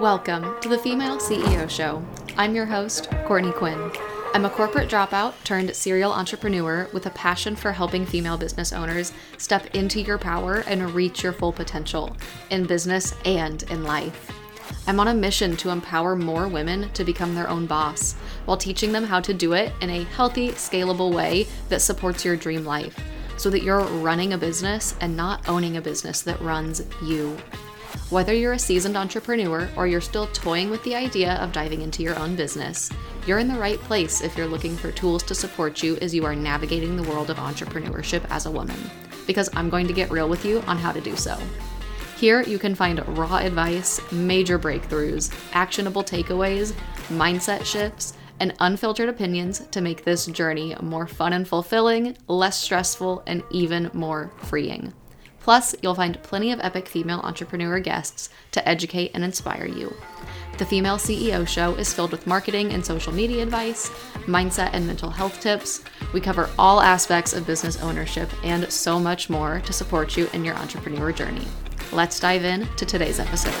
Welcome to the Female CEO Show. I'm your host, Courtney Quinn. I'm a corporate dropout turned serial entrepreneur with a passion for helping female business owners step into your power and reach your full potential in business and in life. I'm on a mission to empower more women to become their own boss while teaching them how to do it in a healthy, scalable way that supports your dream life so that you're running a business and not owning a business that runs you. Whether you're a seasoned entrepreneur or you're still toying with the idea of diving into your own business, you're in the right place if you're looking for tools to support you as you are navigating the world of entrepreneurship as a woman. Because I'm going to get real with you on how to do so. Here, you can find raw advice, major breakthroughs, actionable takeaways, mindset shifts, and unfiltered opinions to make this journey more fun and fulfilling, less stressful, and even more freeing. Plus, you'll find plenty of epic female entrepreneur guests to educate and inspire you. The Female CEO Show is filled with marketing and social media advice, mindset and mental health tips. We cover all aspects of business ownership and so much more to support you in your entrepreneur journey. Let's dive in to today's episode.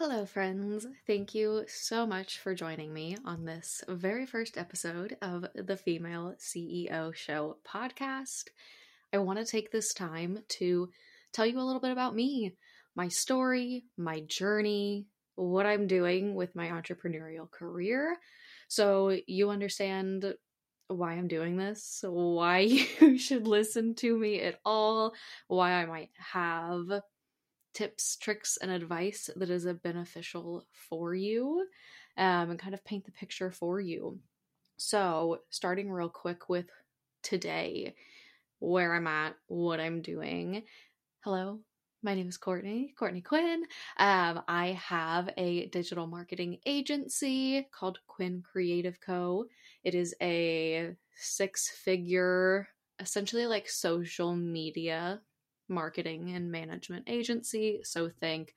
Hello, friends. Thank you so much for joining me on this very first episode of the Female CEO Show podcast. I want to take this time to tell you a little bit about me, my story, my journey, what I'm doing with my entrepreneurial career. So you understand why I'm doing this, why you should listen to me at all, why I might have tips, tricks, and advice that is beneficial for you um, and kind of paint the picture for you. So, starting real quick with today, where I'm at, what I'm doing. Hello, my name is Courtney, Courtney Quinn. Um, I have a digital marketing agency called Quinn Creative Co. It is a six figure, essentially like social media marketing and management agency. So think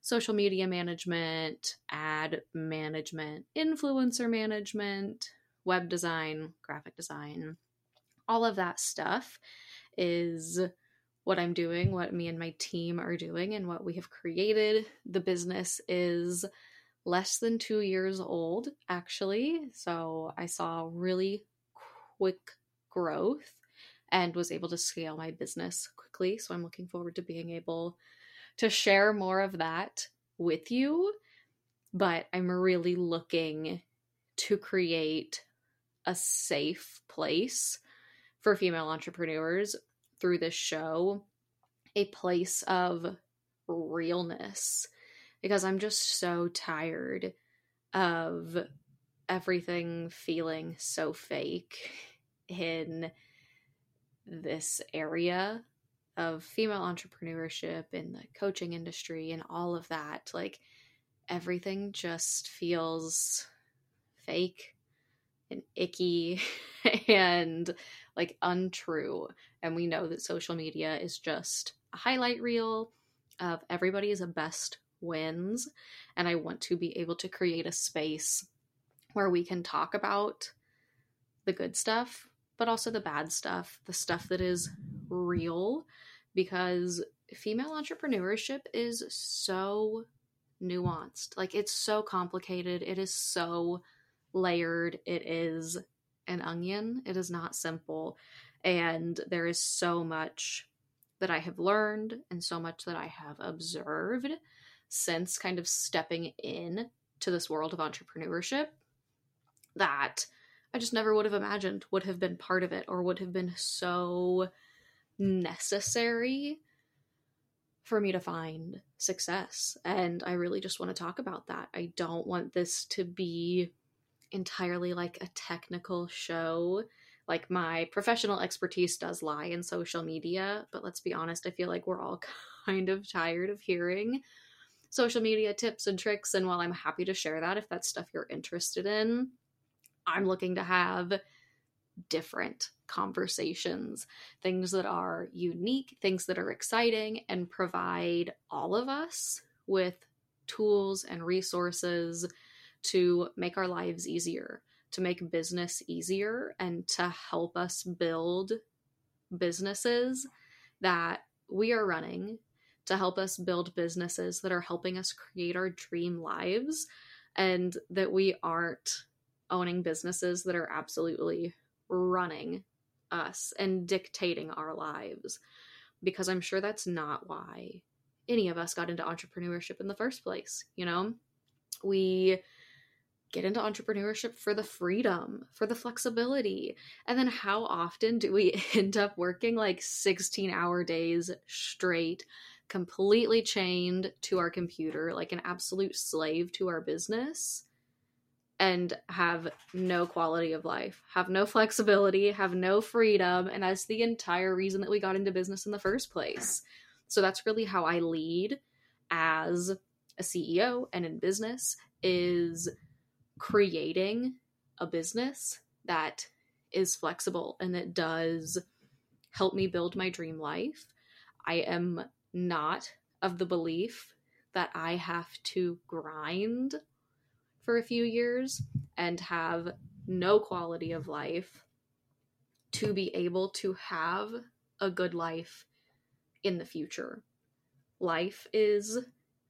social media management, ad management, influencer management, web design, graphic design, all of that stuff is what I'm doing, what me and my team are doing, and what we have created. The business is less than two years old, actually. So I saw really quick growth and was able to scale my business So I'm looking forward to being able to share more of that with you. But I'm really looking to create a safe place for female entrepreneurs through this show, a place of realness. Because I'm just so tired of everything feeling so fake in this area of female entrepreneurship in the coaching industry and all of that like everything just feels fake and icky and like untrue. And we know that social media is just a highlight reel of everybody's best wins. And i want to be able to create a space where we can talk about the good stuff but also the bad stuff, the stuff that is real, because female entrepreneurship is so nuanced. Like, it's so complicated, it is so layered, it is an onion, it is not simple. And there is so much that I have learned and so much that I have observed since kind of stepping in to this world of entrepreneurship that I just never would have imagined would have been part of it or would have been so necessary for me to find success. And I really just want to talk about that. I don't want this to be entirely like a technical show. Like my professional expertise does lie in social media, but let's be honest, I feel like we're all kind of tired of hearing social media tips and tricks. And while I'm happy to share that if that's stuff you're interested in, I'm looking to have different conversations, things that are unique, things that are exciting, and provide all of us with tools and resources to make our lives easier, to make business easier, and to help us build businesses that we are running to help us build businesses that are helping us create our dream lives and that we aren't owning businesses that are absolutely running us and dictating our lives because I'm sure that's not why any of us got into entrepreneurship in the first place. You know, we get into entrepreneurship for the freedom, for the flexibility. And then how often do we end up working like 16 hour days straight, completely chained to our computer, like an absolute slave to our business? And have no quality of life, have no flexibility, have no freedom. And that's the entire reason that we got into business in the first place. So that's really how I lead as a CEO and in business is creating a business that is flexible and that does help me build my dream life. I am not of the belief that I have to grind for a few years and have no quality of life to be able to have a good life in the future. Life is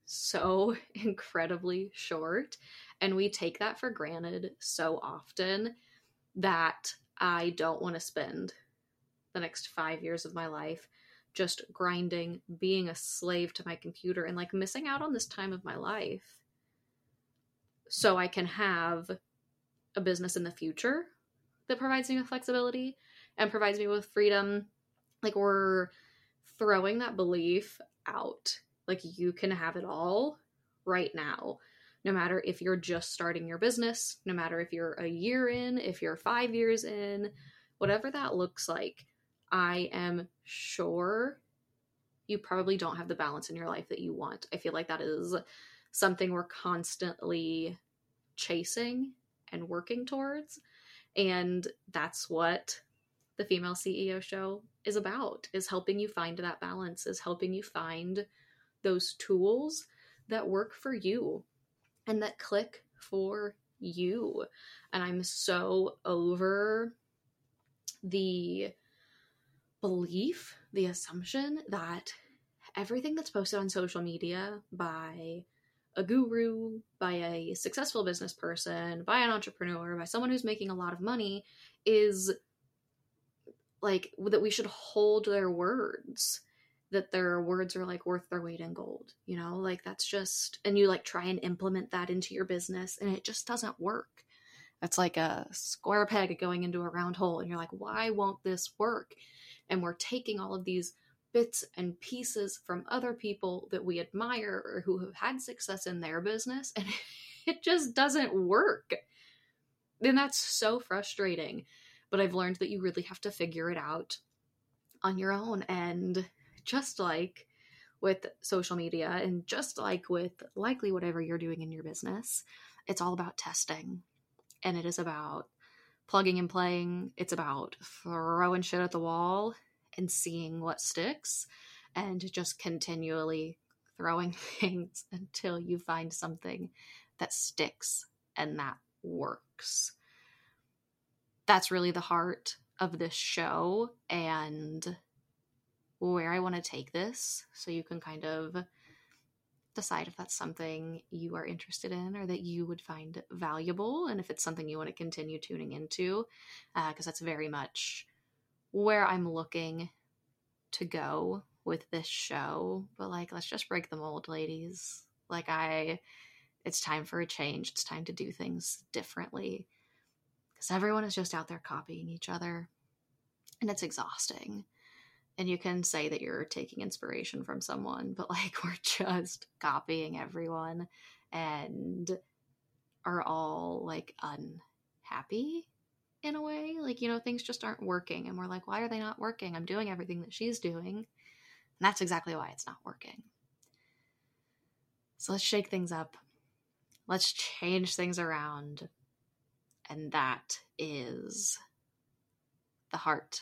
so incredibly short, and we take that for granted so often that I don't want to spend the next five years of my life just grinding, being a slave to my computer, and like missing out on this time of my life so I can have a business in the future that provides me with flexibility and provides me with freedom. Like we're throwing that belief out. Like you can have it all right now. No matter if you're just starting your business, no matter if you're a year in, if you're five years in, whatever that looks like, I am sure you probably don't have the balance in your life that you want. I feel like that is something we're constantly chasing and working towards. And that's what the female CEO show is about is helping you find that balance, is helping you find those tools that work for you and that click for you. And I'm so over the belief, the assumption that everything that's posted on social media by a guru, by a successful business person, by an entrepreneur, by someone who's making a lot of money is like that we should hold their words that their words are like worth their weight in gold you know? Like that's just and you like try and implement that into your business and it just doesn't work. That's like a square peg going into a round hole and you're like why won't this work? And we're taking all of these bits and pieces from other people that we admire or who have had success in their business and it just doesn't work. And that's so frustrating. But I've learned that you really have to figure it out on your own. And just like with social media and just like with likely whatever you're doing in your business, it's all about testing. And it is about plugging and playing. It's about throwing shit at the wall and seeing what sticks and just continually throwing things until you find something that sticks and that works. That's really the heart of this show and where I want to take this so you can kind of decide if that's something you are interested in or that you would find valuable and if it's something you want to continue tuning into because uh, that's very much where I'm looking to go with this show, but like let's just break the mold, ladies. Like I it's time for a change. It's time to do things differently. Cuz everyone is just out there copying each other and it's exhausting. And you can say that you're taking inspiration from someone, but like we're just copying everyone and are all like unhappy in a way. Like, you know, things just aren't working. And we're like, why are they not working? I'm doing everything that she's doing. And that's exactly why it's not working. So let's shake things up. Let's change things around. And that is the heart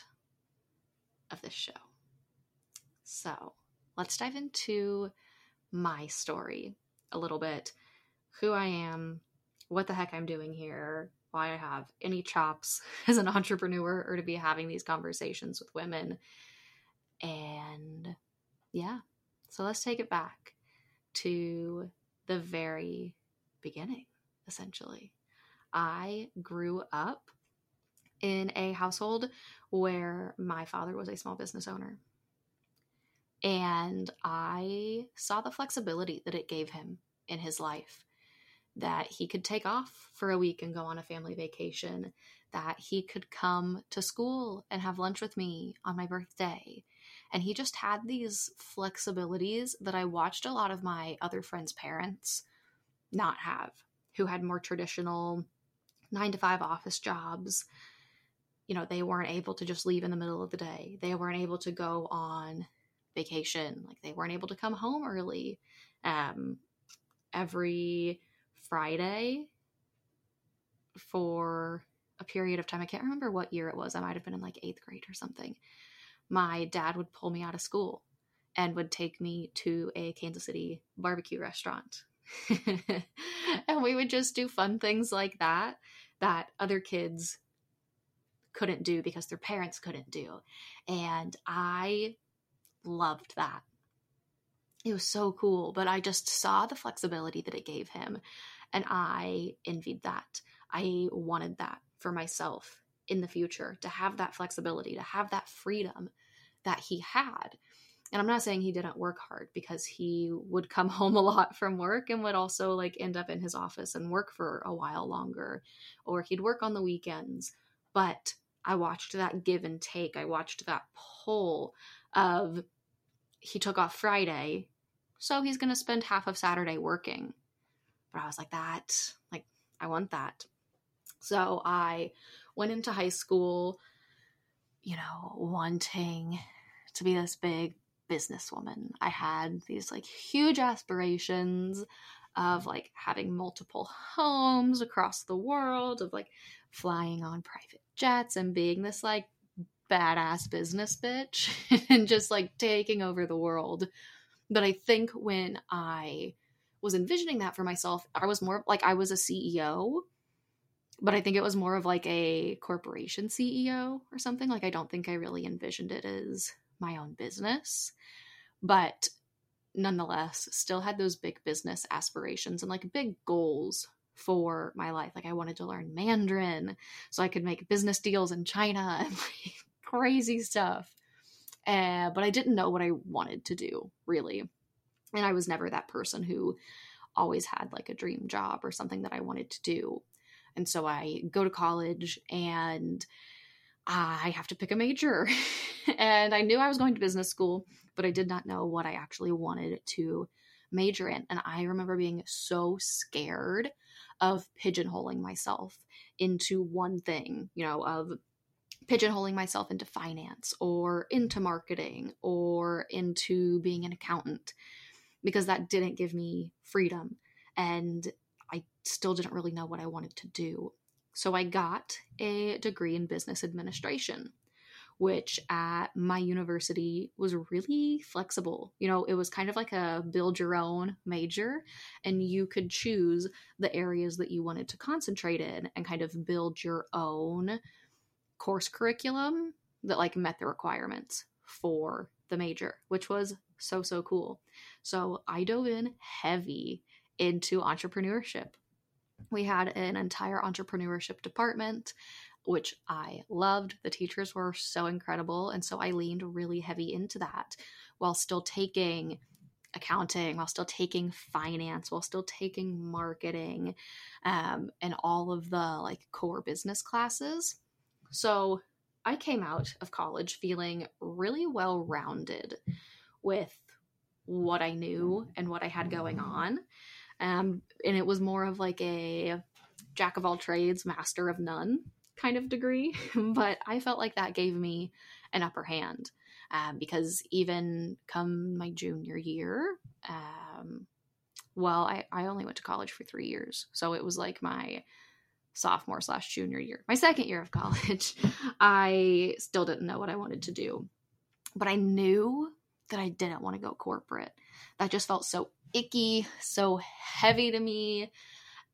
of this show. So let's dive into my story a little bit who I am, what the heck I'm doing here, why I have any chops as an entrepreneur or to be having these conversations with women And yeah, so let's take it back to the very beginning, essentially. I grew up in a household where my father was a small business owner. And I saw the flexibility that it gave him in his life that he could take off for a week and go on a family vacation, that he could come to school and have lunch with me on my birthday. And he just had these flexibilities that I watched a lot of my other friends' parents not have, who had more traditional nine to five office jobs. You know, they weren't able to just leave in the middle of the day. They weren't able to go on vacation. Like they weren't able to come home early. Um, every Friday for a period of time. I can't remember what year it was. I might have been in like eighth grade or something. My dad would pull me out of school and would take me to a Kansas City barbecue restaurant. and we would just do fun things like that that other kids couldn't do because their parents couldn't do. And I loved that. It was so cool, but I just saw the flexibility that it gave him. And I envied that. I wanted that for myself in the future to have that flexibility, to have that freedom that he had. And I'm not saying he didn't work hard because he would come home a lot from work and would also like end up in his office and work for a while longer, or he'd work on the weekends. But I watched that give and take. I watched that pull of he took off Friday, so he's going to spend half of Saturday working. But I was like, that, like, I want that. So I went into high school, you know, wanting to be this big businesswoman. I had these like huge aspirations of like having multiple homes across the world, of like flying on private jets and being this like badass business bitch and just like taking over the world. But I think when I was envisioning that for myself, I was more like I was a CEO, but I think it was more of like a corporation CEO or something. Like I don't think I really envisioned it as my own business, but nonetheless, still had those big business aspirations and like big goals for my life. Like I wanted to learn Mandarin so I could make business deals in China and like crazy stuff. Uh, but I didn't know what I wanted to do really and I was never that person who always had like a dream job or something that I wanted to do. And so I go to college and I have to pick a major. and I knew I was going to business school, but I did not know what I actually wanted to major in. And I remember being so scared of pigeonholing myself into one thing, you know, of pigeonholing myself into finance or into marketing or into being an accountant because that didn't give me freedom and I still didn't really know what I wanted to do. So I got a degree in business administration, which at my university was really flexible. You know, it was kind of like a build your own major, and you could choose the areas that you wanted to concentrate in and kind of build your own course curriculum that like met the requirements for the major, which was so, so cool. So I dove in heavy into entrepreneurship. We had an entire entrepreneurship department, which I loved. The teachers were so incredible. And so I leaned really heavy into that while still taking accounting, while still taking finance, while still taking marketing, um, and all of the like core business classes. So I came out of college feeling really well rounded with what I knew and what I had going on. Um, and it was more of like a jack of all trades, master of none kind of degree. but I felt like that gave me an upper hand um, because even come my junior year, um, well, I, I only went to college for three years. So it was like my sophomore slash junior year, my second year of college. I still didn't know what I wanted to do. But I knew that I didn't want to go corporate. That just felt so icky, so heavy to me.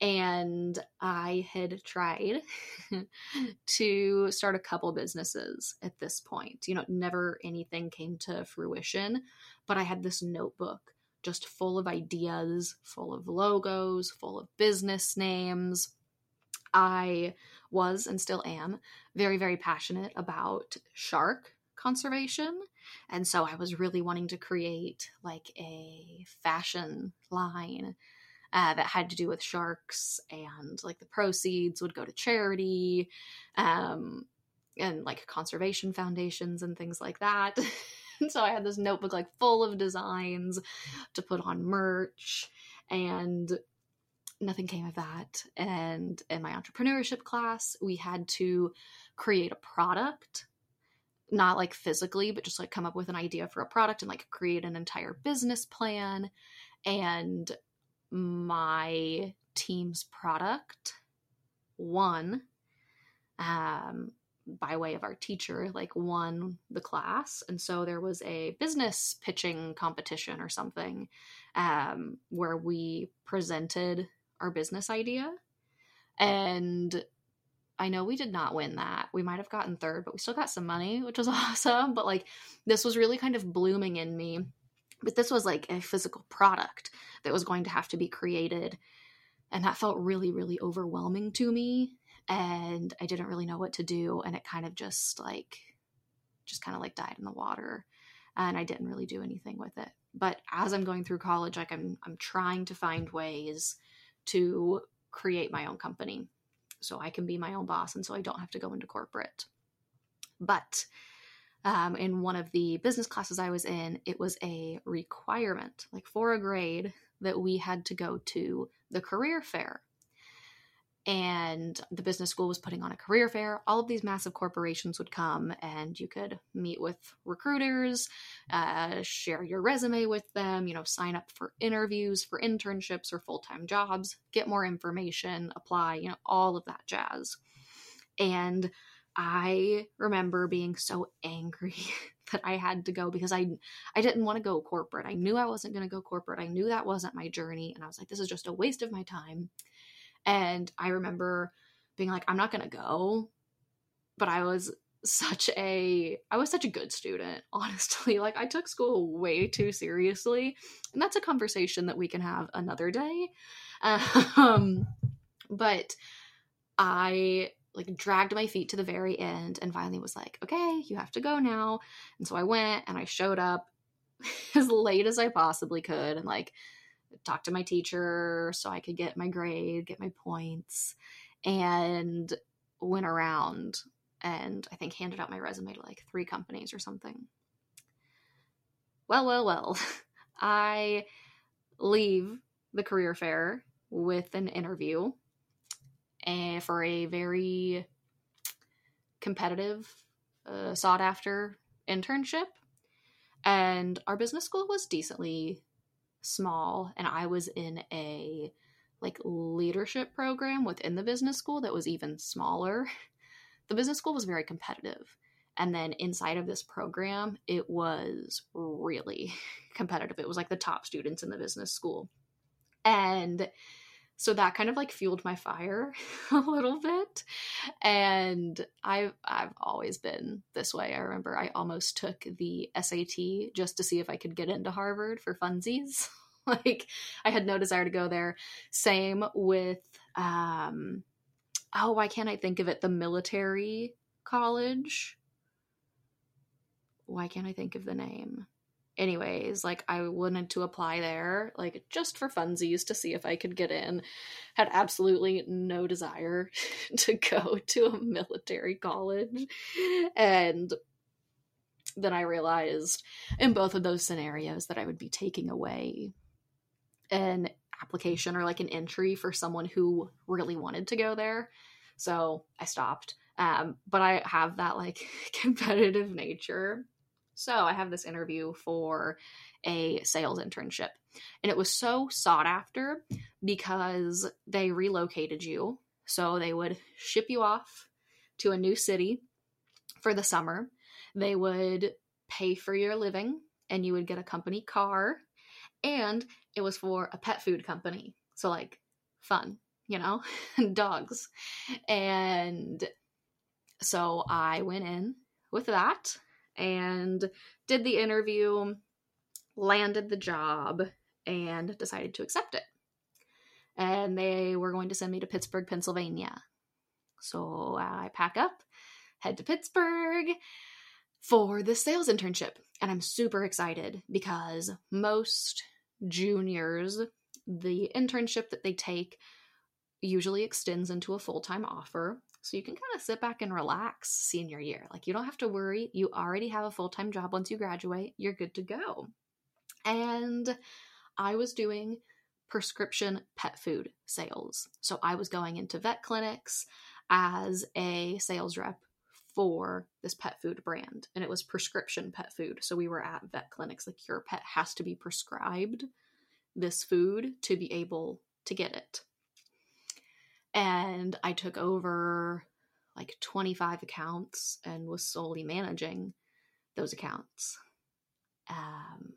and I had tried to start a couple businesses at this point. You know, never anything came to fruition, but I had this notebook just full of ideas, full of logos, full of business names. I was and still am very, very passionate about shark conservation. And so I was really wanting to create like a fashion line uh, that had to do with sharks, and like the proceeds would go to charity um, and like conservation foundations and things like that. and so I had this notebook like full of designs to put on merch, and nothing came of that. And in my entrepreneurship class, we had to create a product not like physically, but just like come up with an idea for a product and like create an entire business plan. And my team's product won um, by way of our teacher, like won the class. And so there was a business pitching competition or something um, where we presented our business idea. And I know we did not win that. We might have gotten third, but we still got some money, which was awesome. But like this was really kind of blooming in me. But this was like a physical product that was going to have to be created. And that felt really, really overwhelming to me. And I didn't really know what to do. And it kind of just like, just kind of like died in the water. And I didn't really do anything with it. But as I'm going through college, like I'm, I'm trying to find ways to create my own company so I can be my own boss and so I don't have to go into corporate. But um, in one of the business classes I was in, it was a requirement, like for a grade, that we had to go to the career fair and the business school was putting on a career fair. All of these massive corporations would come, and you could meet with recruiters, uh, share your resume with them, you know, sign up for interviews, for internships or full time jobs, get more information, apply, you know, all of that jazz. And I remember being so angry that I had to go because I I didn't want to go corporate. I knew I wasn't going to go corporate. I knew that wasn't my journey, and I was like, this is just a waste of my time and I remember being like, I'm not going to go. But I was such a I was such a good student, honestly. Like I took school way too seriously. And that's a conversation that we can have another day. Um, but I like dragged my feet to the very end and finally was like, okay, you have to go now. And so I went and I showed up as late as I possibly could and like talk to my teacher so I could get my grade, get my points, and went around and I think handed out my resume to like three companies or something. Well, well, well. I leave the career fair with an interview and for a very competitive, uh, sought after internship. And our business school was decently small and I was in a like leadership program within the business school that was even smaller. The business school was very competitive. And then inside of this program, it was really competitive. It was like the top students in the business school. And so that kind of like fueled my fire a little bit and i've i've always been this way. I remember i almost took the sat just to see if i could get into harvard for funsies. Like i had no desire to go there. Same with um oh why can't i think of it? The military college. Why can't i think of the name anyways like i wanted to apply there like just for funsies to see if i could get in. Had absolutely no desire to go to a military college. And then i realized in both of those scenarios that i would be taking away an application or like an entry for someone who really wanted to go there. So i stopped. Um, but i have that like competitive nature so I have this interview for a sales internship. And it was so sought after because they relocated you. So they would ship you off to a new city for the summer. They would pay for your living and you would get a company car. And it was for a pet food company. So, like, fun. you know, dogs. And so I went in with that and did the interview, landed the job, and decided to accept it. And they were going to send me to Pittsburgh, Pennsylvania. So I pack up, head to Pittsburgh for the sales internship. And I'm super excited because most juniors, the internship that they take usually extends into a full time offer. So you can kind of sit back and relax senior year. Like you don't have to worry. You already have a full time job once you graduate. You're good to go. And I was doing prescription pet food sales. So I was going into vet clinics as a sales rep for this pet food brand and it was prescription pet food so we were at vet clinics like your pet has to be prescribed this food to be able to get it and i took over like 25 accounts and was solely managing those accounts um,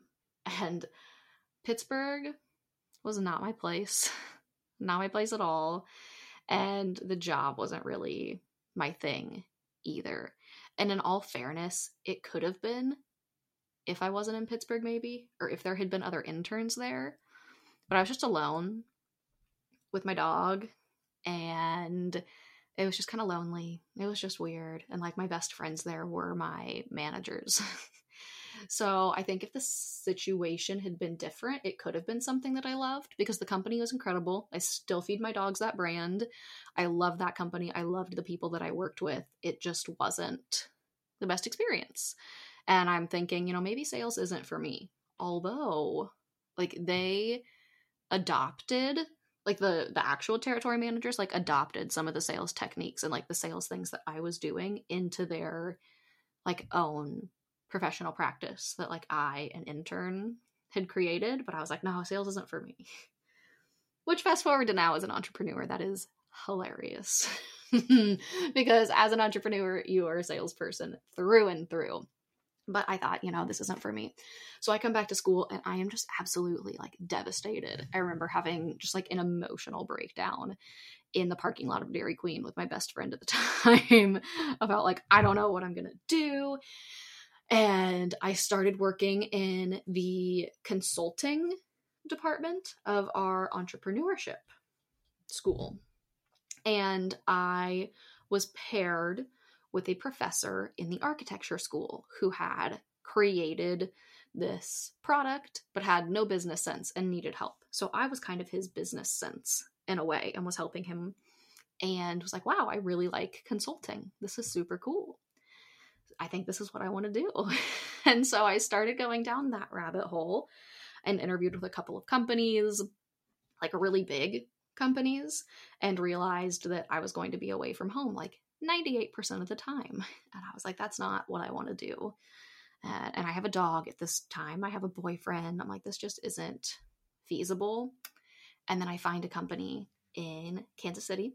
and pittsburgh was not my place not my place at all and the job wasn't really my thing either. And in all fairness, it could have been if I wasn't in Pittsburgh, maybe, or if there had been other interns there. But I was just alone with my dog, and it was just kind of lonely. It was just weird. And like my best friends there were my managers. So I think if the situation had been different, it could have been something that I loved because the company was incredible. I still feed my dogs that brand. I love that company. I loved the people that I worked with. It just wasn't the best experience. And I'm thinking, you know, maybe sales isn't for me. Although, like, they adopted like the the actual territory managers like adopted some of the sales techniques and like the sales things that I was doing into their like own professional practice that like I, an intern, had created, but I was like, no, sales isn't for me. Which fast forward to now as an entrepreneur, that is hilarious. because as an entrepreneur, you are a salesperson through and through. But I thought, you know, this isn't for me. So I come back to school and I am just absolutely like devastated. I remember having just like an emotional breakdown in the parking lot of Dairy Queen with my best friend at the time about like, I don't know what I'm going to do and I started working in the consulting department of our entrepreneurship school. And I was paired with a professor in the architecture school who had created this product but had no business sense and needed help. So I was kind of his business sense in a way and was helping him and was like, wow, I really like consulting. This is super cool. I think this is what I want to do. and so I started going down that rabbit hole and interviewed with a couple of companies, like really big companies, and realized that I was going to be away from home like 98% of the time. And I was like, that's not what I want to do. And, and I have a dog at this time, I have a boyfriend. I'm like, this just isn't feasible. And then I find a company in Kansas City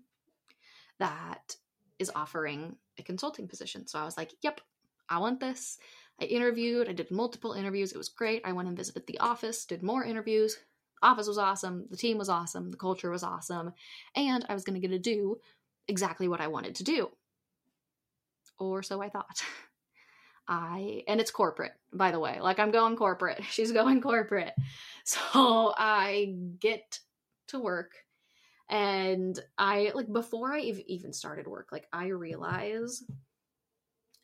that is offering a consulting position. So I was like, yep, I want this. I interviewed, I did multiple interviews. It was great. I went and visited the office, did more interviews. Office was awesome. The team was awesome. The culture was awesome. And I was going to get to do exactly what I wanted to do. Or so I thought. I, and it's corporate, by the way. Like I'm going corporate. She's going corporate. So I get to work and I, like, before I even started work, like, I realize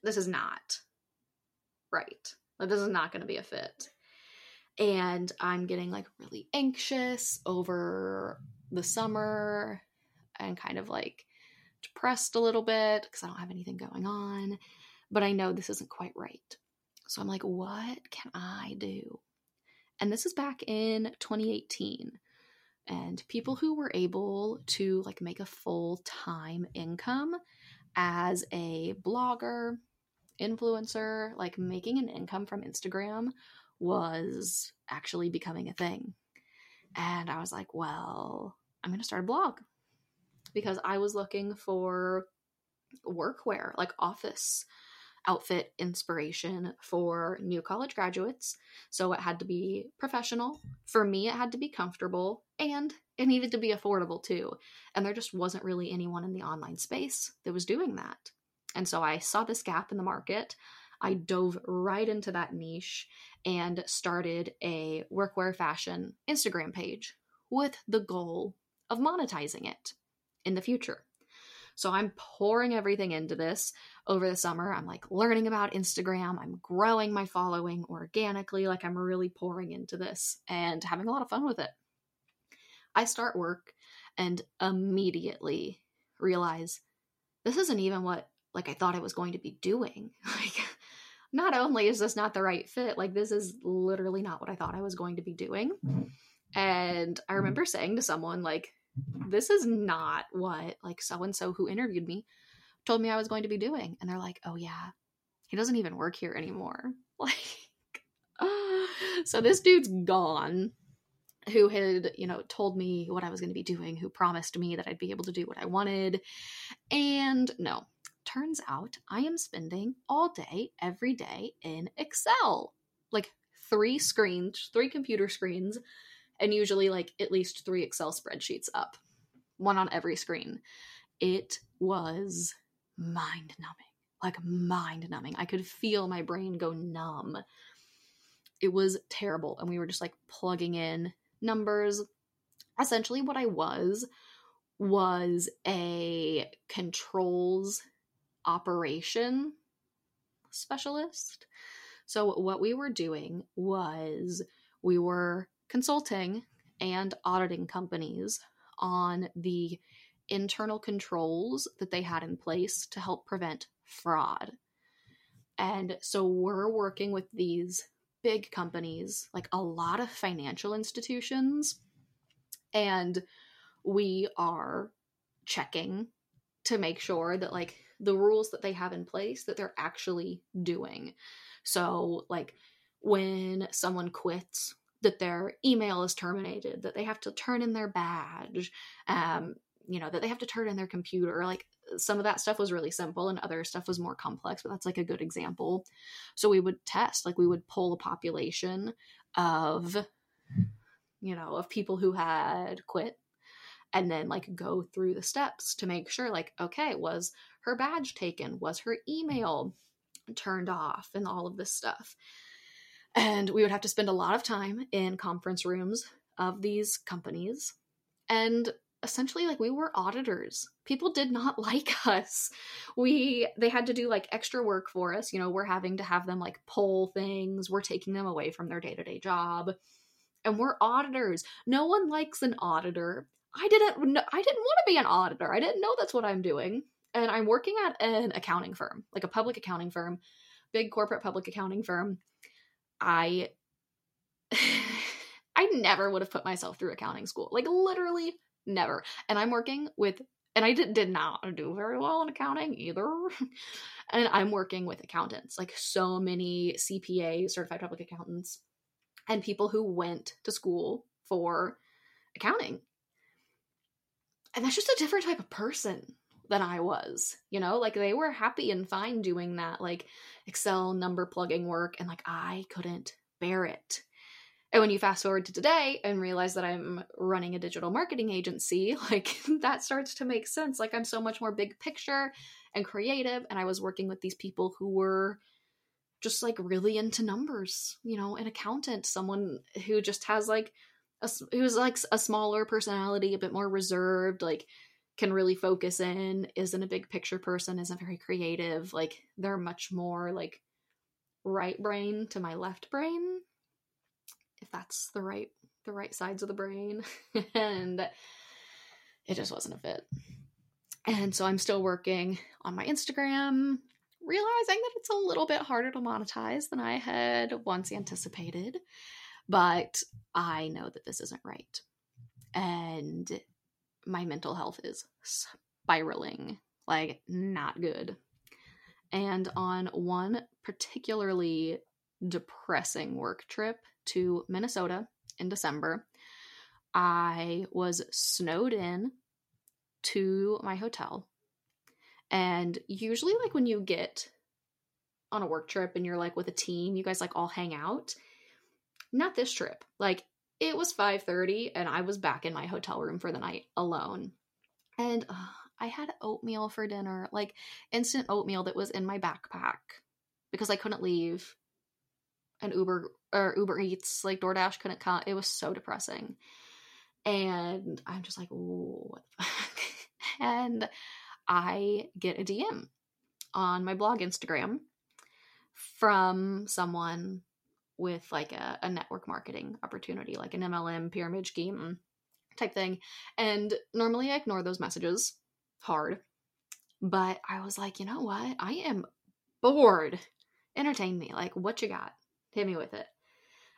this is not right. Like this is not going to be a fit. And I'm getting like really anxious over the summer and kind of like depressed a little bit because I don't have anything going on. But I know this isn't quite right. So I'm like, what can I do? And this is back in 2018. And people who were able to like make a full time income as a blogger, influencer, like making an income from Instagram was actually becoming a thing. And I was like, well, I'm going to start a blog because I was looking for workwear, like office outfit inspiration for new college graduates. So it had to be professional. For me, it had to be comfortable and it needed to be affordable too. And there just wasn't really anyone in the online space that was doing that. And so I saw this gap in the market. I dove right into that niche and started a workwear fashion Instagram page with the goal of monetizing it in the future. So I'm pouring everything into this over the summer. I'm like learning about Instagram. I'm growing my following organically. Like I'm really pouring into this and having a lot of fun with it. I start work and immediately realize this isn't even what like I thought I was going to be doing. Like not only is this not the right fit, like this is literally not what I thought I was going to be doing. Mm-hmm. And I remember saying to someone like this is not what like so and so who interviewed me told me I was going to be doing. And they're like, "Oh yeah. He doesn't even work here anymore." Like so this dude's gone who had, you know, told me what I was going to be doing, who promised me that I'd be able to do what I wanted. And no, turns out I am spending all day, every day in Excel. Like three screens, three computer screens, and usually like at least three Excel spreadsheets up, one on every screen. It was mind numbing, like mind numbing. I could feel my brain go numb. It was terrible. And we were just like plugging in numbers. Essentially, what I was was a controls operation specialist. So, what we were doing was we were consulting and auditing companies on the internal controls that they had in place to help prevent fraud. And so we're working with these big companies, like a lot of financial institutions, and we are checking to make sure that like the rules that they have in place that they're actually doing. So like when someone quits that their email is terminated, that they have to turn in their badge, um, you know, that they have to turn in their computer. Like some of that stuff was really simple and other stuff was more complex, but that's like a good example. So we would test, like we would pull a population of, you know, of people who had quit and then like go through the steps to make sure like okay was her badge taken was her email turned off and all of this stuff and we would have to spend a lot of time in conference rooms of these companies. And essentially like we were auditors. People did not like us. We they had to do like extra work for us. You know we're having to have them like pull things. We're taking them away from their day-to-day job. And we're auditors. No one likes an auditor. I didn't i didn't want to be an auditor. I didn't know that's what i'm doing. And i'm working at an accounting firm like a public accounting firm big corporate public accounting firm I I never would have put myself through accounting school. Like literally never. And I'm working with and I did, did not do very well in accounting either. and I'm working with accountants, like so many CPA, certified public accountants, and people who went to school for accounting. And that's just a different type of person than I was, you know, like they were happy and fine doing that, like Excel number plugging work, and like I couldn't bear it. And when you fast forward to today and realize that I'm running a digital marketing agency, like that starts to make sense. Like I'm so much more big picture and creative, and I was working with these people who were just like really into numbers, you know, an accountant, someone who just has like a, who's like a smaller personality, a bit more reserved, like can really focus in, isn't a big picture person, isn't very creative. Like they're much more like right brain to my left brain, if that's the right the right sides of the brain. and it just wasn't a fit. And so I'm still working on my Instagram, realizing that it's a little bit harder to monetize than I had once anticipated. But I know that this isn't right. And my mental health is spiraling, like not good. And on one particularly depressing work trip to Minnesota in December, I was snowed in to my hotel. And usually, like when you get on a work trip and you're like with a team, you guys like all hang out. Not this trip. Like it was 5:30 and I was back in my hotel room for the night alone. And uh, I had oatmeal for dinner, like instant oatmeal that was in my backpack because I couldn't leave. And Uber or Uber Eats, like DoorDash couldn't come. It was so depressing. And I'm just like, what the fuck? and I get a DM on my blog Instagram from someone with like a, a network marketing opportunity, like an MLM pyramid scheme type thing. And normally I ignore those messages hard. But I was like, you know what? I am bored. Entertain me. Like, what you got? Hit me with it.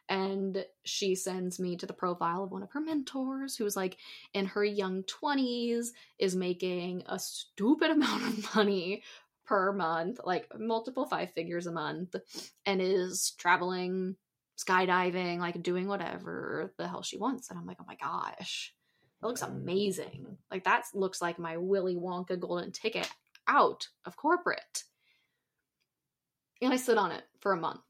And she sends me to the profile of one of her mentors who's like in her young 20s, is making a stupid amount of money per month, like multiple five figures a month, and is traveling, skydiving, like doing whatever the hell she wants. And I'm like, oh my gosh, that looks amazing. Like that looks like my Willy Wonka golden ticket out of corporate. And I sit on it for a month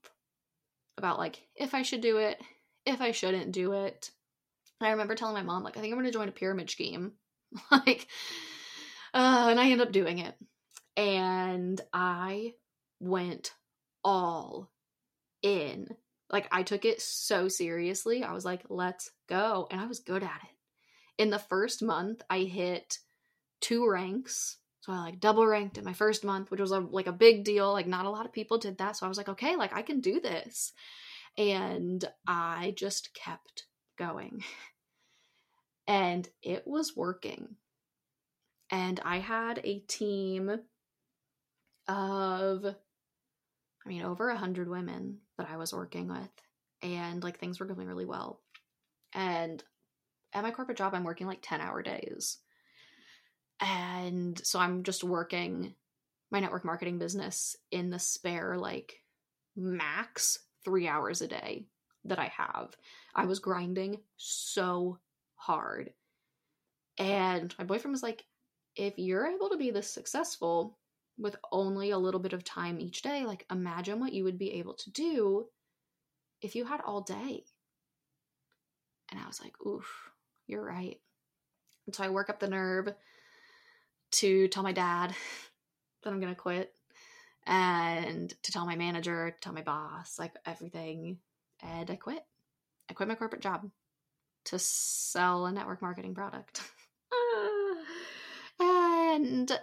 about like if I should do it, if I shouldn't do it. And I remember telling my mom, like, I think I'm gonna join a pyramid scheme. like, uh, and I end up doing it and I went all in. Like I took it so seriously. I was like, let's go. And I was good at it. In the first month, I hit two ranks. So I like double ranked in my first month, which was a, like a big deal. Like not a lot of people did that. So I was like, okay, like I can do this. And I just kept going. And it was working. And I had a team of I mean over a hundred women that I was working with and like things were going really well. And at my corporate job I'm working like 10 hour days. And so I'm just working my network marketing business in the spare like max 3 hours a day that I have. I was grinding so hard. And my boyfriend was like, if you're able to be this successful, with only a little bit of time each day, like imagine what you would be able to do if you had all day. And I was like, oof, you're right. And so I work up the nerve to tell my dad that I'm going to quit and to tell my manager, to tell my boss, like everything. And I quit. I quit my corporate job to sell a network marketing product. and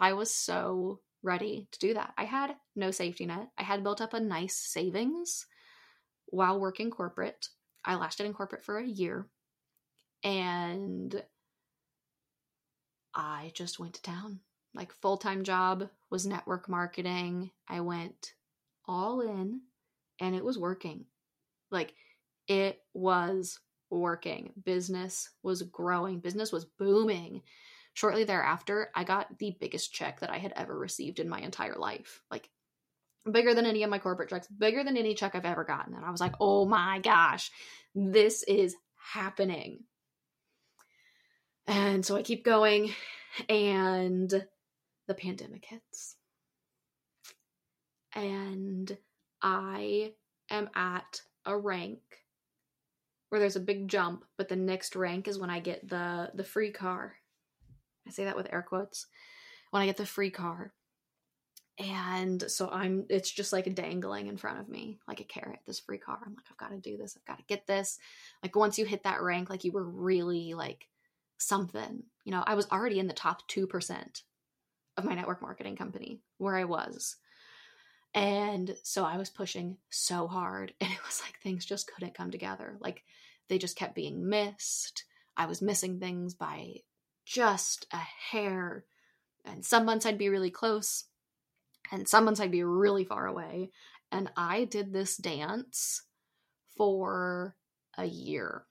I was so ready to do that. I had no safety net. I had built up a nice savings while working corporate. I lasted in corporate for a year and I just went to town. Like full time job was network marketing. I went all in and it was working. Like it was working. Business was growing, business was booming. Shortly thereafter, I got the biggest check that I had ever received in my entire life. Like, bigger than any of my corporate checks, bigger than any check I've ever gotten. And I was like, oh my gosh, this is happening. And so I keep going, and the pandemic hits. And I am at a rank where there's a big jump, but the next rank is when I get the the free car. I say that with air quotes. When I get the free car. And so I'm it's just like dangling in front of me like a carrot, this free car. I'm like, I've got to do this. I've got to get this. Like once you hit that rank, like you were really like something. You know, I was already in the top 2% of my network marketing company where I was. And so I was pushing so hard and it was like things just couldn't come together. Like they just kept being missed. I was missing things by just a hair. And some months I'd be really close, and some months I'd be really far away. And I did this dance for a year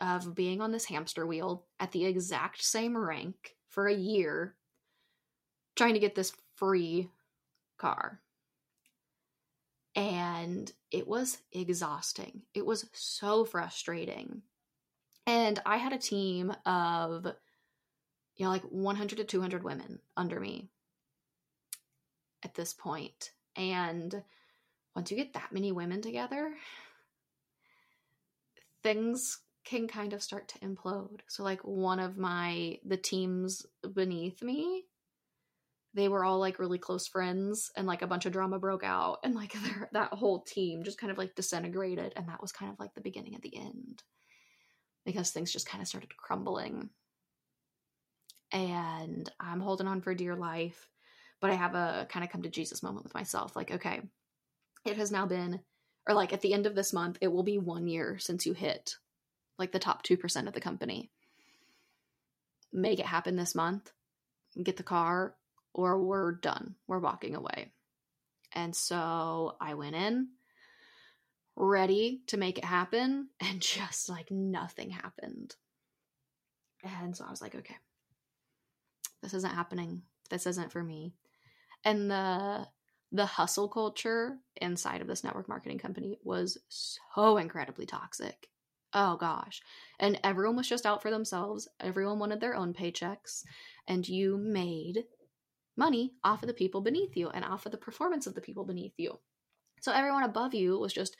of being on this hamster wheel at the exact same rank for a year, trying to get this free car. And it was exhausting. It was so frustrating. And I had a team of, you know, like 100 to 200 women under me. At this point. And once you get that many women together, things can kind of start to implode. So like one of my the teams beneath me, they were all like really close friends and like a bunch of drama broke out and like that whole team just kind of like disintegrated and that was kind of like the beginning of the end because things just kind of started crumbling. And I'm holding on for dear life, but I have a kind of come to Jesus moment with myself like okay, it has now been or like at the end of this month it will be 1 year since you hit like the top 2% of the company. Make it happen this month, get the car, or we're done. We're walking away. And so I went in ready to make it happen, and just like nothing happened. And so I was like, okay, this isn't happening. This isn't for me. And the the hustle culture inside of this network marketing company was so incredibly toxic. Oh gosh. And everyone was just out for themselves. Everyone wanted their own paychecks. And you made money off of the people beneath you and off of the performance of the people beneath you. So everyone above you was just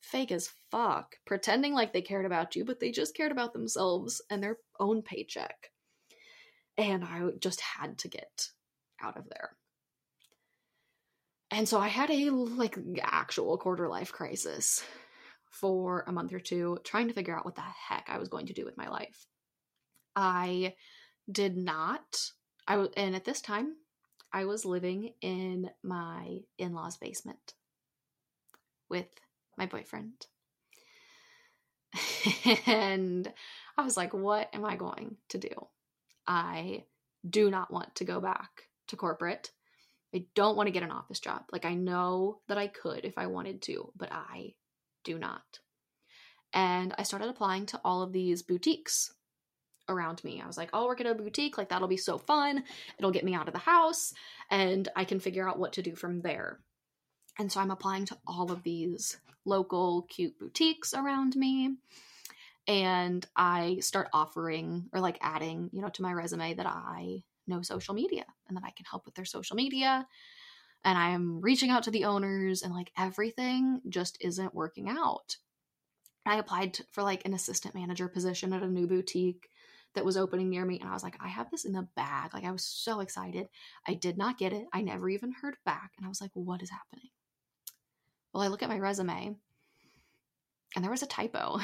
fake as fuck, pretending like they cared about you, but they just cared about themselves and their own paycheck. And I just had to get out of there. And so I had a like actual quarter life crisis for a month or two trying to figure out what the heck I was going to do with my life. I did not I and at this time I was living in my in-laws basement with my boyfriend. and I was like, what am I going to do? I do not want to go back to corporate. I don't want to get an office job. Like, I know that I could if I wanted to, but I do not. And I started applying to all of these boutiques around me. I was like, I'll work at a boutique. Like, that'll be so fun. It'll get me out of the house and I can figure out what to do from there. And so I'm applying to all of these local cute boutiques around me. And I start offering or like adding, you know, to my resume that I know social media and that I can help with their social media and I'm reaching out to the owners and like everything just isn't working out. I applied for like an assistant manager position at a new boutique that was opening near me and I was like I have this in the bag. Like I was so excited. I did not get it. I never even heard back and I was like what is happening? Well, I look at my resume and there was a typo.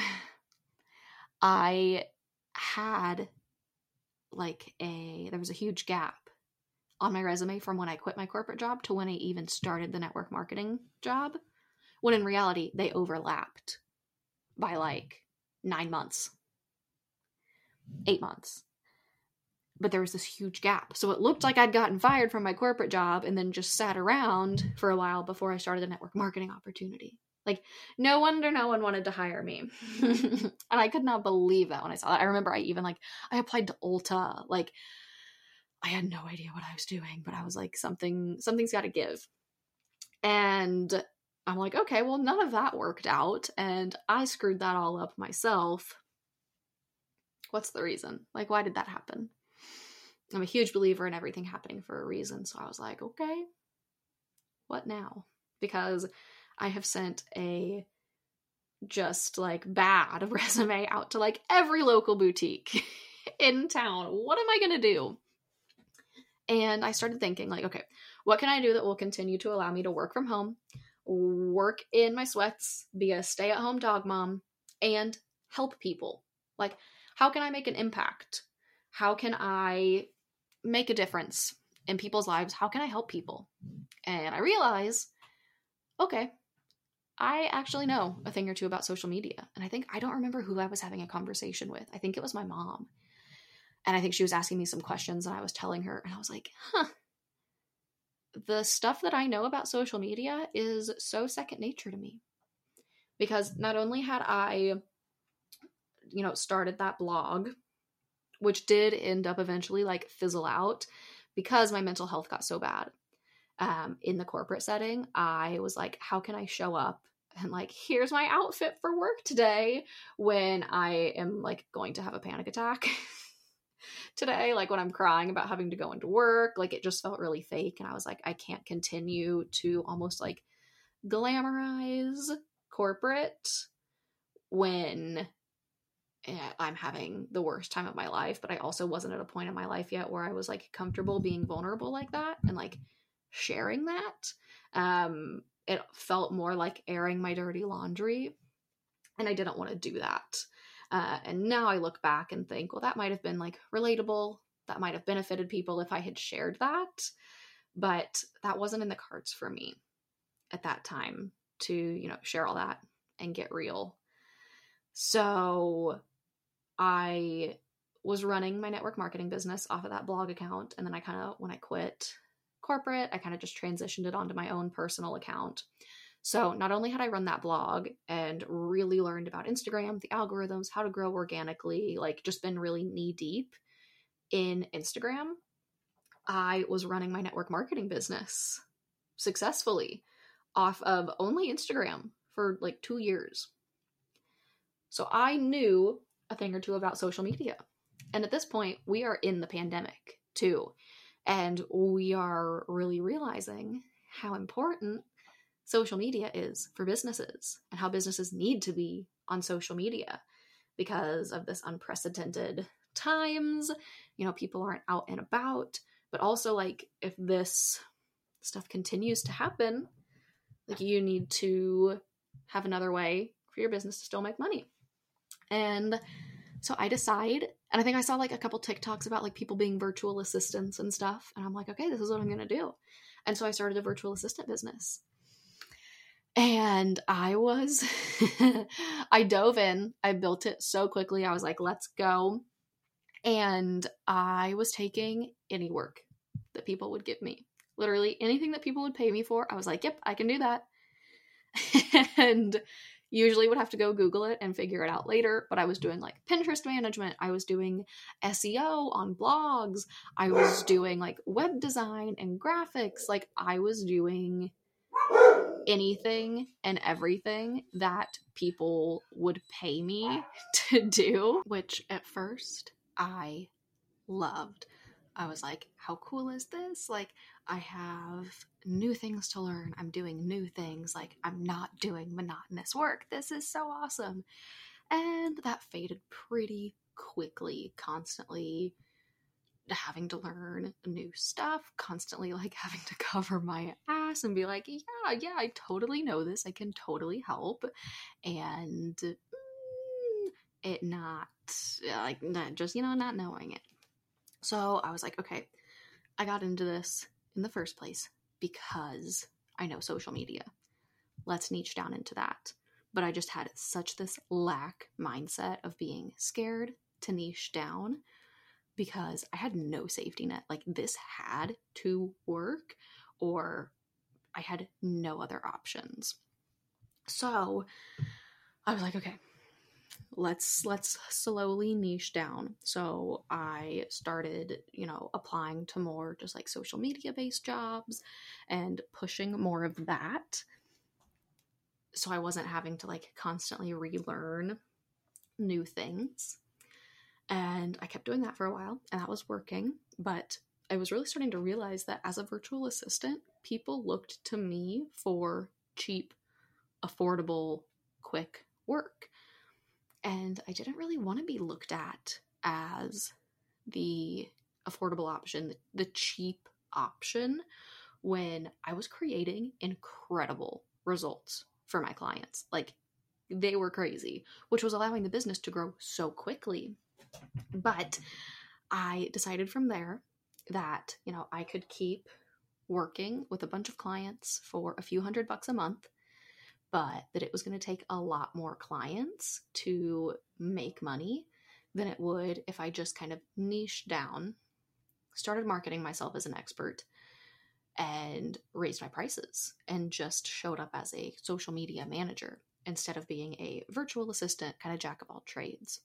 I had like a there was a huge gap on my resume from when I quit my corporate job to when I even started the network marketing job, when in reality, they overlapped by like nine months, eight months. But there was this huge gap. So it looked like I'd gotten fired from my corporate job and then just sat around for a while before I started the network marketing opportunity. Like, no wonder no one wanted to hire me. and I could not believe that when I saw that. I remember I even like, I applied to Ulta. Like, I had no idea what I was doing, but I was like, something, something's got to give. And I'm like, okay, well, none of that worked out. And I screwed that all up myself. What's the reason? Like, why did that happen? I'm a huge believer in everything happening for a reason. So I was like, okay, what now? Because I have sent a just like bad resume out to like every local boutique in town. What am I going to do? And I started thinking, like, okay, what can I do that will continue to allow me to work from home, work in my sweats, be a stay at home dog mom, and help people? Like, how can I make an impact? How can I make a difference in people's lives? How can I help people? And I realize, okay, I actually know a thing or two about social media. And I think I don't remember who I was having a conversation with. I think it was my mom. And I think she was asking me some questions and I was telling her, and I was like, huh, the stuff that I know about social media is so second nature to me. Because not only had I, you know, started that blog, which did end up eventually like fizzle out because my mental health got so bad um, in the corporate setting, I was like, how can I show up and like, here's my outfit for work today when I am like going to have a panic attack? today, like when I'm crying about having to go into work, like it just felt really fake. And I was like, I can't continue to almost like glamorize corporate when I'm having the worst time of my life. But I also wasn't at a point in my life yet where I was like comfortable being vulnerable like that and like sharing that. Um, it felt more like airing my dirty laundry. And I didn't want to do that. Uh, and now I look back and think, well, that might have been like relatable. That might have benefited people if I had shared that. But that wasn't in the cards for me at that time to, you know, share all that and get real. So I was running my network marketing business off of that blog account. And then I kind of, when I quit corporate, I kind of just transitioned it onto my own personal account. So not only had I run that blog and really learned about Instagram, the algorithms, how to grow organically, like just been really knee deep in Instagram, I was running my network marketing business successfully off of only Instagram for like two years. So I knew a thing or two about social media. And at this point, we are in the pandemic too. And we are really realizing how important social media is for businesses and how businesses need to be on social media because of this unprecedented times. You know, people aren't out and about, but also like if this stuff continues to happen, like you need to have another way for your business to still make money. And so I decide, and I think I saw like a couple TikToks about like people being virtual assistants and stuff. And I'm like, okay, this is what I'm going to do. And so I started a virtual assistant business and I was, I dove in. I built it so quickly. I was like, let's go. And I was taking any work that people would give me. Literally anything that people would pay me for. I was like, yep, I can do that. and usually would have to go Google it and figure it out later. But I was doing like Pinterest management. I was doing SEO on blogs. I was doing like web design and graphics. Like I was doing anything and everything that people would pay me to do, which at first I loved. I was like, how cool is this? Like, I have new things to learn. I'm doing new things. Like, I'm not doing monotonous work. This is so awesome. And that faded pretty quickly, constantly having to learn new stuff, constantly like having to cover my ass and be like, yeah, yeah, I totally know this. I can totally help. And mm, it not like not just, you know, not knowing it. So I was like, okay, I got into this in the first place because I know social media. Let's niche down into that. But I just had such this lack mindset of being scared to niche down because I had no safety net. Like this had to work or I had no other options. So I was like, okay, let's let's slowly niche down. So I started, you know, applying to more just like social media based jobs and pushing more of that. So I wasn't having to like constantly relearn new things. And I kept doing that for a while, and that was working. But I was really starting to realize that as a virtual assistant, people looked to me for cheap, affordable, quick work. And I didn't really want to be looked at as the affordable option, the, cheap option, when I was creating incredible results for my clients. Like they were crazy, which was allowing the business to grow so quickly but I decided from there that, you know, I could keep working with a bunch of clients for a few hundred bucks a month, but that it was going to take a lot more clients to make money than it would if I just kind of niched down, started marketing myself as an expert, and raised my prices and just showed up as a social media manager instead of being a virtual assistant, kind of jack of all trades.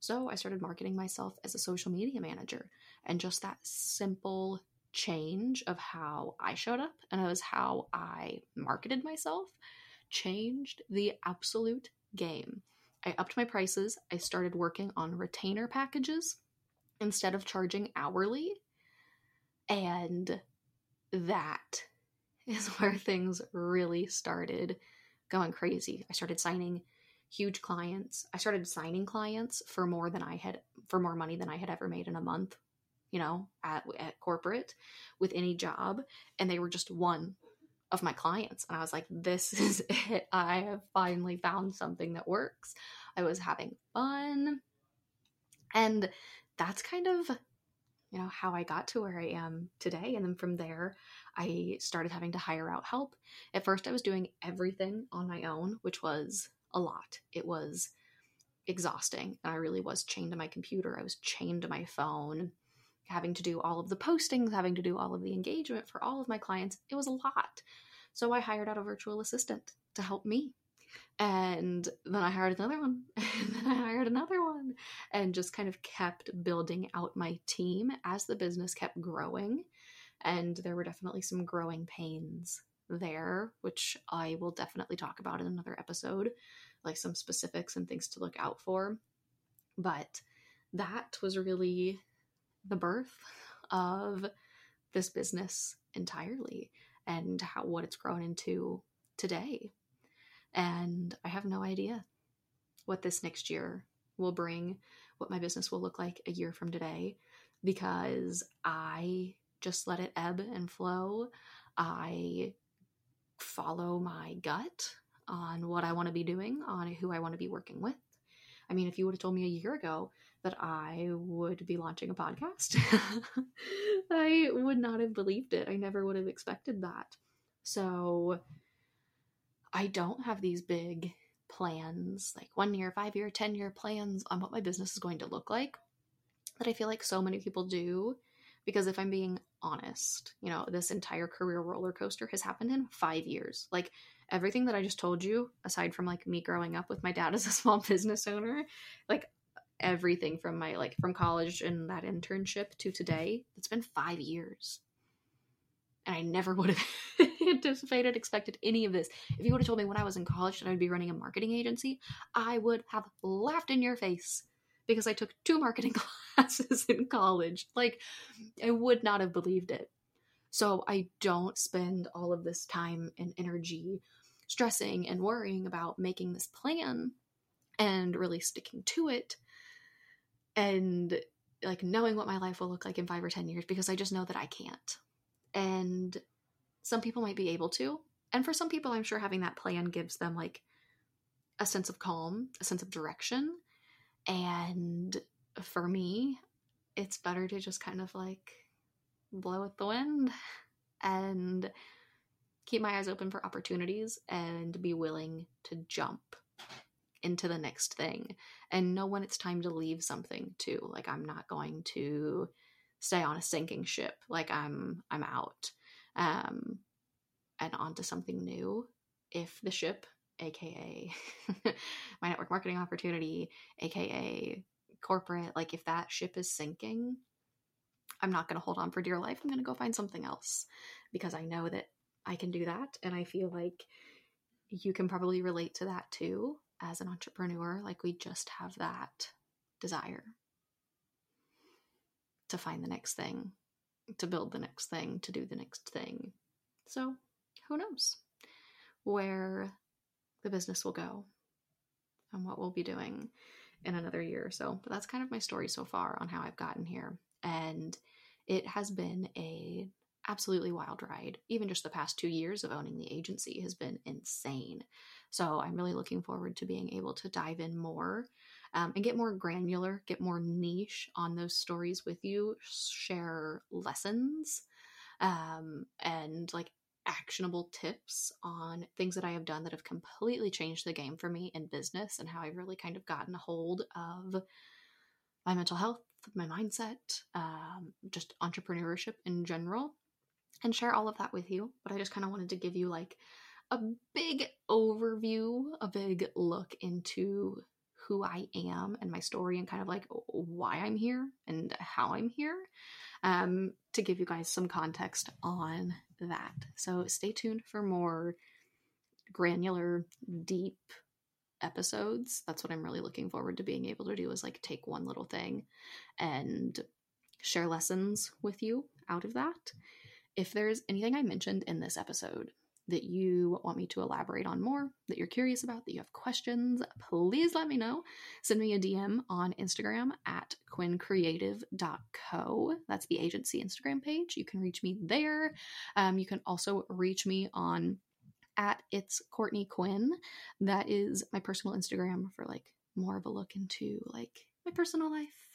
So I started marketing myself as a social media manager. And just that simple change of how I showed up and it was how I marketed myself changed the absolute game. I upped my prices. I started working on retainer packages instead of charging hourly. And that is where things really started going crazy. I started signing huge clients. I started signing clients for more than I had for more money than I had ever made in a month, you know, at at corporate with any job, and they were just one of my clients and I was like this is it. I have finally found something that works. I was having fun. And that's kind of you know how I got to where I am today and then from there I started having to hire out help. At first I was doing everything on my own, which was a lot. It was exhausting and I really was chained to my computer. I was chained to my phone, having to do all of the postings, having to do all of the engagement for all of my clients. It was a lot. So I hired out a virtual assistant to help me and then I hired another one, and then I hired another one, and just kind of kept building out my team as the business kept growing. And there were definitely some growing pains there, which I will definitely talk about in another episode, like some specifics and things to look out for. But that was really the birth of this business entirely and how what it's grown into today and I have no idea what this next year will bring, what my business will look like a year from today, because I just let it ebb and flow. I follow my gut on what I want to be doing, on who I want to be working with. I mean, if you would have told me a year ago that I would be launching a podcast, I would not have believed it. I never would have expected that. So, I don't have these big plans, like one year, five year, 10 year plans on what my business is going to look like that I feel like so many people do. Because if I'm being honest, you know, this entire career roller coaster has happened in five years. Like everything that I just told you, aside from like me growing up with my dad as a small business owner, like everything from my like from college and that internship to today, it's been five years and I never would have anticipated, expected any of this. If you would have told me when I was in college that I'd be running a marketing agency, I would have laughed in your face because I took two marketing classes in college. Like, I would not have believed it. So, I don't spend all of this time and energy stressing and worrying about making this plan and really sticking to it and like knowing what my life will look like in five or 10 years because I just know that I can't. And some people might be able to. And for some people, I'm sure having that plan gives them like a sense of calm, a sense of direction. And for me, it's better to just kind of like blow with the wind and keep my eyes open for opportunities and be willing to jump into the next thing and know when it's time to leave something too. Like I'm not going to stay on a sinking ship. Like i'm i'm out. Um and onto something new. If the ship aka my network marketing opportunity aka corporate like if that ship is sinking i'm not going to hold on for dear life. I'm going to go find something else because i know that i can do that and i feel like you can probably relate to that too as an entrepreneur like we just have that desire to find the next thing, to build the next thing, to do the next thing. So, who knows where the business will go and what we'll be doing in another year or so. But that's kind of my story so far on how I've gotten here. And it has been a absolutely wild ride. Even just the past 2 years of owning the agency has been insane. So, I'm really looking forward to being able to dive in more um, and get more granular, get more niche on those stories with you, share lessons um, and like actionable tips on things that I have done that have completely changed the game for me in business and how I've really kind of gotten a hold of my mental health, my mindset, um, just entrepreneurship in general, and share all of that with you. But I just kind of wanted to give you like a big overview, a big look into who I am and my story and kind of like why I'm here and how I'm here um, to give you guys some context on that. So stay tuned for more granular, deep episodes. That's what I'm really looking forward to being able to do is like take one little thing and share lessons with you out of that. If there's anything I mentioned in this episode that you want me to elaborate on more, that you're curious about, that you have questions, please let me know. Send me a DM on Instagram at quinncreative.co. That's the agency Instagram page. You can reach me there. Um, you can also reach me on at it's Courtney Quinn. That is my personal Instagram for like more of a look into like my personal life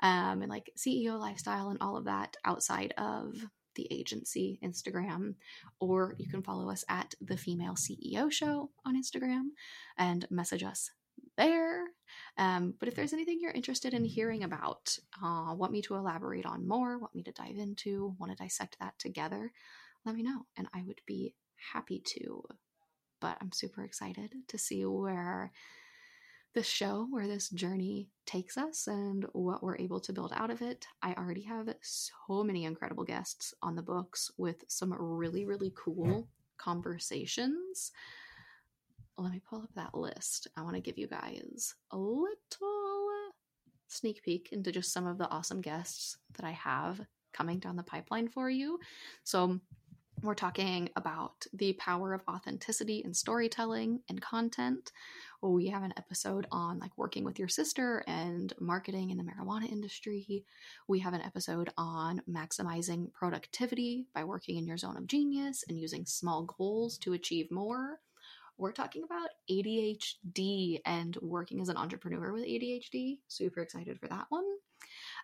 um, and like CEO lifestyle and all of that outside of the agency Instagram, or you can follow us at the Female CEO Show on Instagram and message us there. Um, but if there's anything you're interested in hearing about, uh, want me to elaborate on more, want me to dive into, want to dissect that together, let me know, and I would be happy to. But I'm super excited to see where this show, where this journey takes us, and what we're able to build out of it. I already have so many incredible guests on the books with some really, really cool conversations. Let me pull up that list. I want to give you guys a little sneak peek into just some of the awesome guests that I have coming down the pipeline for you. So, we're talking about the power of authenticity and storytelling and content. We have an episode on like working with your sister and marketing in the marijuana industry. We have an episode on maximizing productivity by working in your zone of genius and using small goals to achieve more. We're talking about ADHD and working as an entrepreneur with ADHD. Super excited for that one.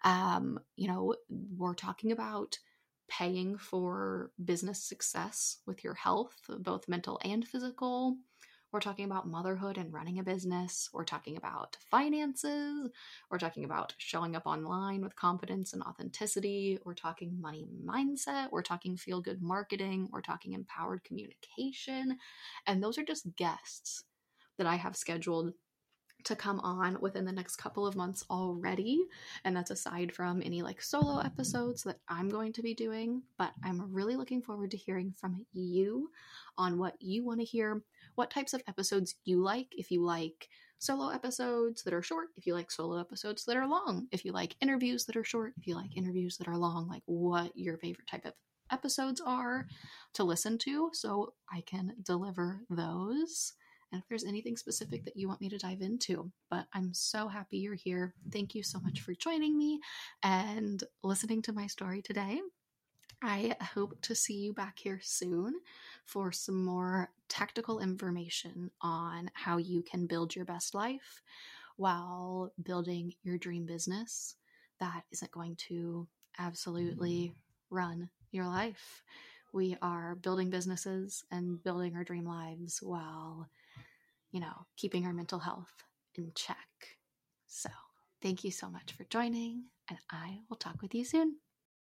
Um, you know, we're talking about paying for business success with your health, both mental and physical. We're talking about motherhood and running a business. We're talking about finances. We're talking about showing up online with confidence and authenticity. We're talking money mindset. We're talking feel good marketing. We're talking empowered communication. And those are just guests that I have scheduled to come on within the next couple of months already. And that's aside from any like solo episodes that I'm going to be doing. But I'm really looking forward to hearing from you on what you want to hear, what types of episodes you like. If you like solo episodes that are short, if you like solo episodes that are long, if you like interviews that are short, if you like interviews that are long, like what your favorite type of episodes are to listen to so I can deliver those and if there's anything specific that you want me to dive into. But I'm so happy you're here. Thank you so much for joining me and listening to my story today. I hope to see you back here soon for some more tactical information on how you can build your best life while building your dream business that isn't going to absolutely mm. run your life. We are building businesses and building our dream lives while you know, keeping our mental health in check. So, thank you so much for joining, and I will talk with you soon.